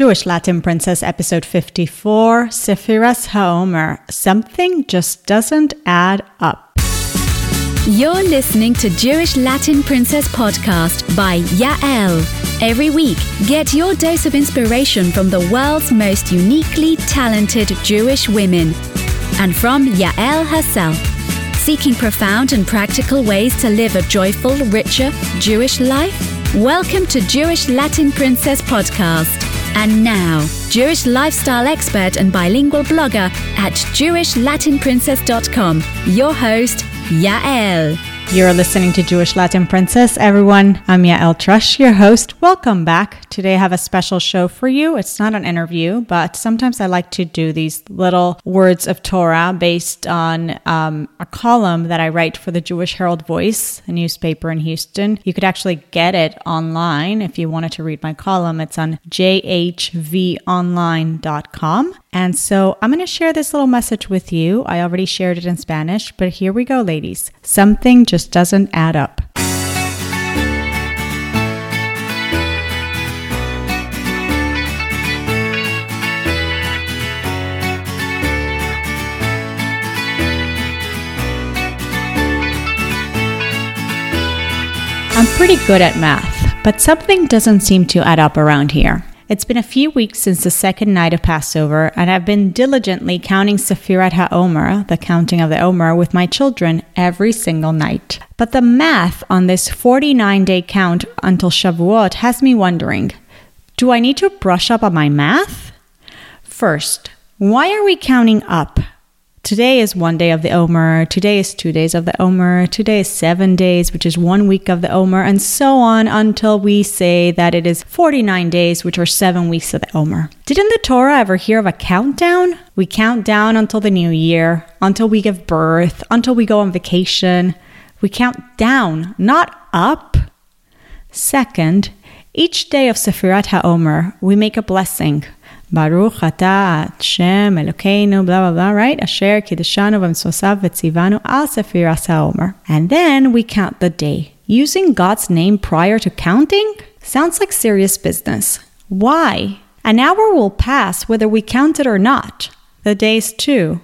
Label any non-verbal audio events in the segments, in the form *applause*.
Jewish Latin Princess, episode 54, Sefiras HaOmer. Something just doesn't add up. You're listening to Jewish Latin Princess podcast by Yael. Every week, get your dose of inspiration from the world's most uniquely talented Jewish women. And from Yael herself, seeking profound and practical ways to live a joyful, richer Jewish life? Welcome to Jewish Latin Princess podcast. And now, Jewish lifestyle expert and bilingual blogger at JewishLatinPrincess.com, your host, Yael. You're listening to Jewish Latin Princess, everyone. I'm Yael Trusch, your host. Welcome back. Today I have a special show for you. It's not an interview, but sometimes I like to do these little words of Torah based on um, a column that I write for the Jewish Herald Voice, a newspaper in Houston. You could actually get it online if you wanted to read my column. It's on jhvonline.com. And so I'm going to share this little message with you. I already shared it in Spanish, but here we go, ladies. Something just doesn't add up. I'm pretty good at math, but something doesn't seem to add up around here. It's been a few weeks since the second night of Passover, and I've been diligently counting Sefirat HaOmer, the counting of the Omer, with my children every single night. But the math on this 49 day count until Shavuot has me wondering do I need to brush up on my math? First, why are we counting up? Today is one day of the Omer, today is two days of the Omer, today is seven days, which is one week of the Omer, and so on until we say that it is 49 days, which are seven weeks of the Omer. Didn't the Torah ever hear of a countdown? We count down until the new year, until we give birth, until we go on vacation. We count down, not up. Second, each day of Sefirat HaOmer, we make a blessing. Baruch atah Hashem Elokeinu, blah, blah, blah, right? Asher kiddeshanu v'mitzvosav v'tzivanu al sefiras ha'omer. And then we count the day. Using God's name prior to counting sounds like serious business. Why? An hour will pass whether we count it or not. The days too.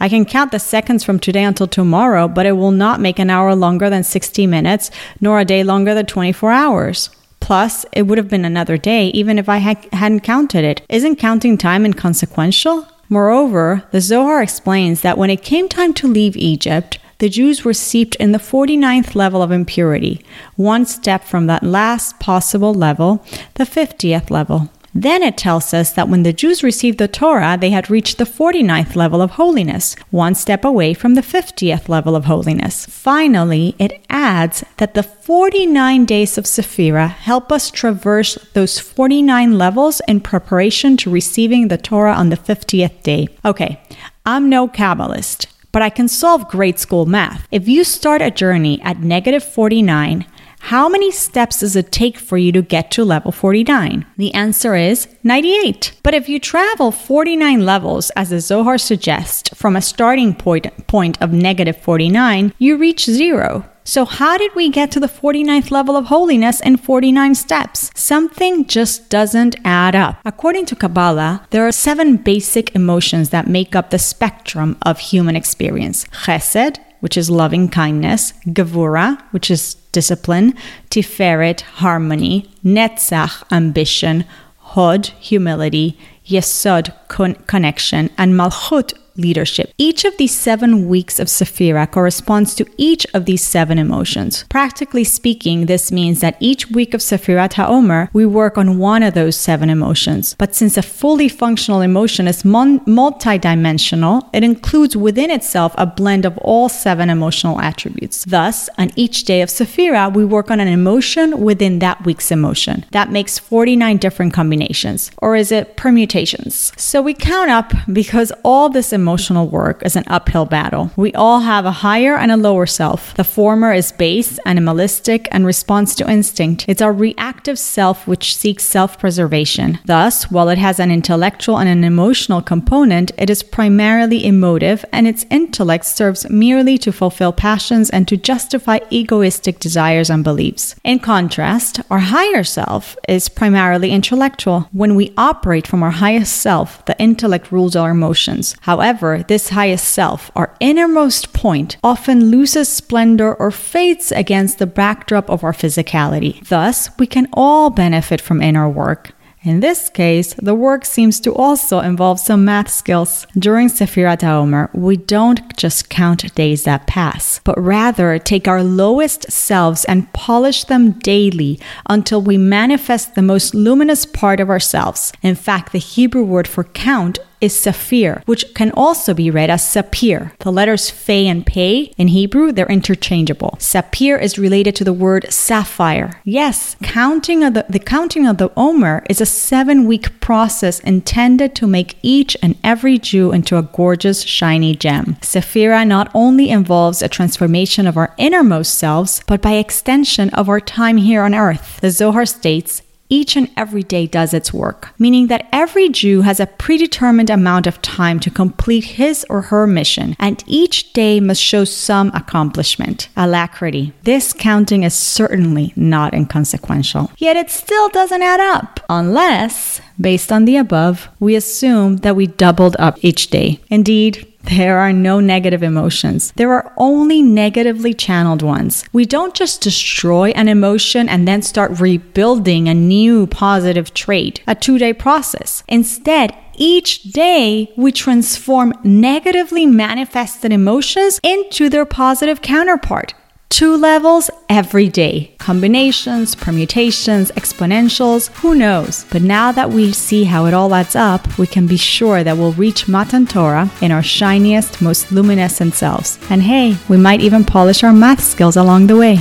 I can count the seconds from today until tomorrow, but it will not make an hour longer than 60 minutes, nor a day longer than 24 hours. Plus, it would have been another day even if I ha- hadn't counted it. Isn't counting time inconsequential? Moreover, the Zohar explains that when it came time to leave Egypt, the Jews were seeped in the 49th level of impurity, one step from that last possible level, the 50th level. Then it tells us that when the Jews received the Torah, they had reached the 49th level of holiness, one step away from the 50th level of holiness. Finally, it adds that the 49 days of Sephira help us traverse those 49 levels in preparation to receiving the Torah on the 50th day. Okay, I'm no Kabbalist but I can solve grade school math. If you start a journey at negative 49 how many steps does it take for you to get to level 49? The answer is 98. But if you travel 49 levels, as the Zohar suggests, from a starting point, point of negative 49, you reach zero. So, how did we get to the 49th level of holiness in 49 steps? Something just doesn't add up. According to Kabbalah, there are seven basic emotions that make up the spectrum of human experience chesed, which is loving kindness, gevura, which is discipline, tiferet, harmony, netzach, ambition, hod, humility, yesod, con- connection, and malchut, leadership. Each of these seven weeks of Sephira corresponds to each of these seven emotions. Practically speaking, this means that each week of Sephirat HaOmer, we work on one of those seven emotions. But since a fully functional emotion is mon- multidimensional, it includes within itself a blend of all seven emotional attributes. Thus, on each day of Sephira, we work on an emotion within that week's emotion. That makes 49 different combinations. Or is it permutations? So we count up because all this emotional work is an uphill battle. We all have a higher and a lower self. The former is base, animalistic, and responds to instinct. It's our reactive self which seeks self preservation. Thus, while it has an intellectual and an emotional component, it is primarily emotive, and its intellect serves merely to fulfill passions and to justify egoistic desires and beliefs. In contrast, our higher self is primarily intellectual. When we operate from our highest self, the intellect rules our emotions. However, this highest self, our innermost point, often loses splendor or fades against the backdrop of our physicality. Thus, we can all benefit from inner work. In this case, the work seems to also involve some math skills. During Sefirat HaOmer, we don't just count days that pass, but rather take our lowest selves and polish them daily until we manifest the most luminous part of ourselves. In fact, the Hebrew word for count is Saphir, which can also be read as Sapir. The letters Fe and Pei in Hebrew, they're interchangeable. Sapir is related to the word sapphire. Yes, counting of the, the counting of the Omer is a seven week process intended to make each and every Jew into a gorgeous, shiny gem. Sephira not only involves a transformation of our innermost selves, but by extension of our time here on earth. The Zohar states, each and every day does its work, meaning that every Jew has a predetermined amount of time to complete his or her mission, and each day must show some accomplishment, alacrity. This counting is certainly not inconsequential. Yet it still doesn't add up, unless, based on the above, we assume that we doubled up each day. Indeed, there are no negative emotions. There are only negatively channeled ones. We don't just destroy an emotion and then start rebuilding a new positive trait, a two day process. Instead, each day we transform negatively manifested emotions into their positive counterpart two levels every day. Combinations, permutations, exponentials, who knows? But now that we see how it all adds up, we can be sure that we'll reach Matan Torah in our shiniest, most luminescent selves. And hey, we might even polish our math skills along the way.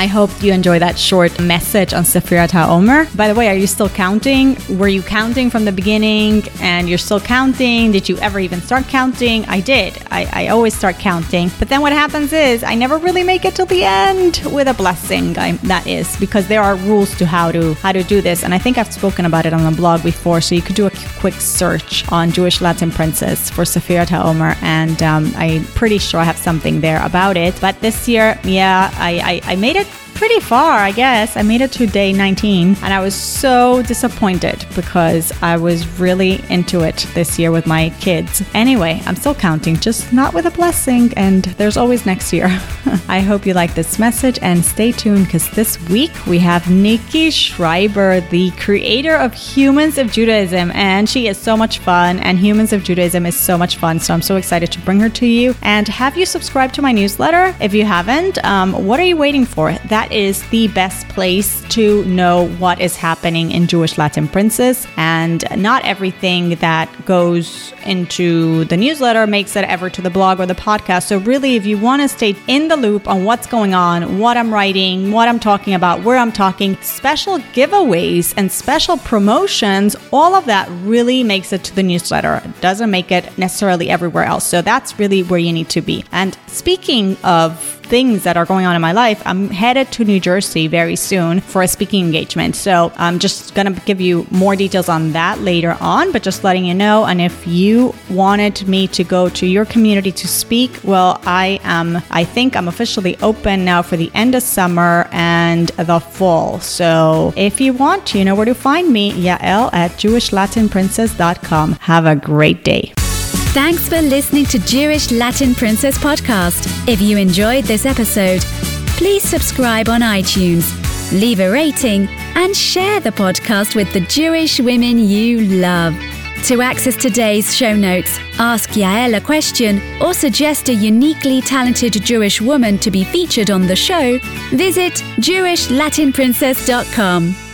I hope you enjoy that short message on Sefirat HaOmer. By the way, are you still counting? Were you counting from the beginning and you're still counting? Did you ever even start counting? I did. I, I always start counting. But then what happens is I never really make it till the end with a blessing. I, that is because there are rules to how to how to do this. And I think I've spoken about it on the blog before. So you could do a quick search on Jewish Latin Princess for Sefirat HaOmer. And um, I'm pretty sure I have something there about it. But this year, yeah, I, I, I made it pretty far, I guess. I made it to day 19 and I was so disappointed because I was really into it this year with my kids. Anyway, I'm still counting, just not with a blessing, and there's always next year. *laughs* I hope you like this message and stay tuned because this week we have Nikki Schreiber, the creator of Humans of Judaism, and she is so much fun. And Humans of Judaism is so much fun, so I'm so excited to bring her to you. And have you subscribed to my newsletter? If you haven't, um, what are you waiting for? That is the best place to know what is happening in Jewish Latin Princess. And not everything that goes into the newsletter makes it ever to the blog or the podcast. So, really, if you want to stay in the loop on what's going on, what I'm writing, what I'm talking about, where I'm talking, special giveaways and special promotions, all of that really makes it to the newsletter. It doesn't make it necessarily everywhere else. So, that's really where you need to be. And speaking of things that are going on in my life, I'm headed to New Jersey very soon for a speaking engagement. So I'm just going to give you more details on that later on, but just letting you know. And if you wanted me to go to your community to speak, well, I am, I think I'm officially open now for the end of summer and the fall. So if you want, you know where to find me, Yael at JewishLatinPrincess.com. Have a great day. Thanks for listening to Jewish Latin Princess Podcast. If you enjoyed this episode, please subscribe on iTunes, leave a rating, and share the podcast with the Jewish women you love. To access today's show notes, ask Yael a question, or suggest a uniquely talented Jewish woman to be featured on the show, visit JewishLatinPrincess.com.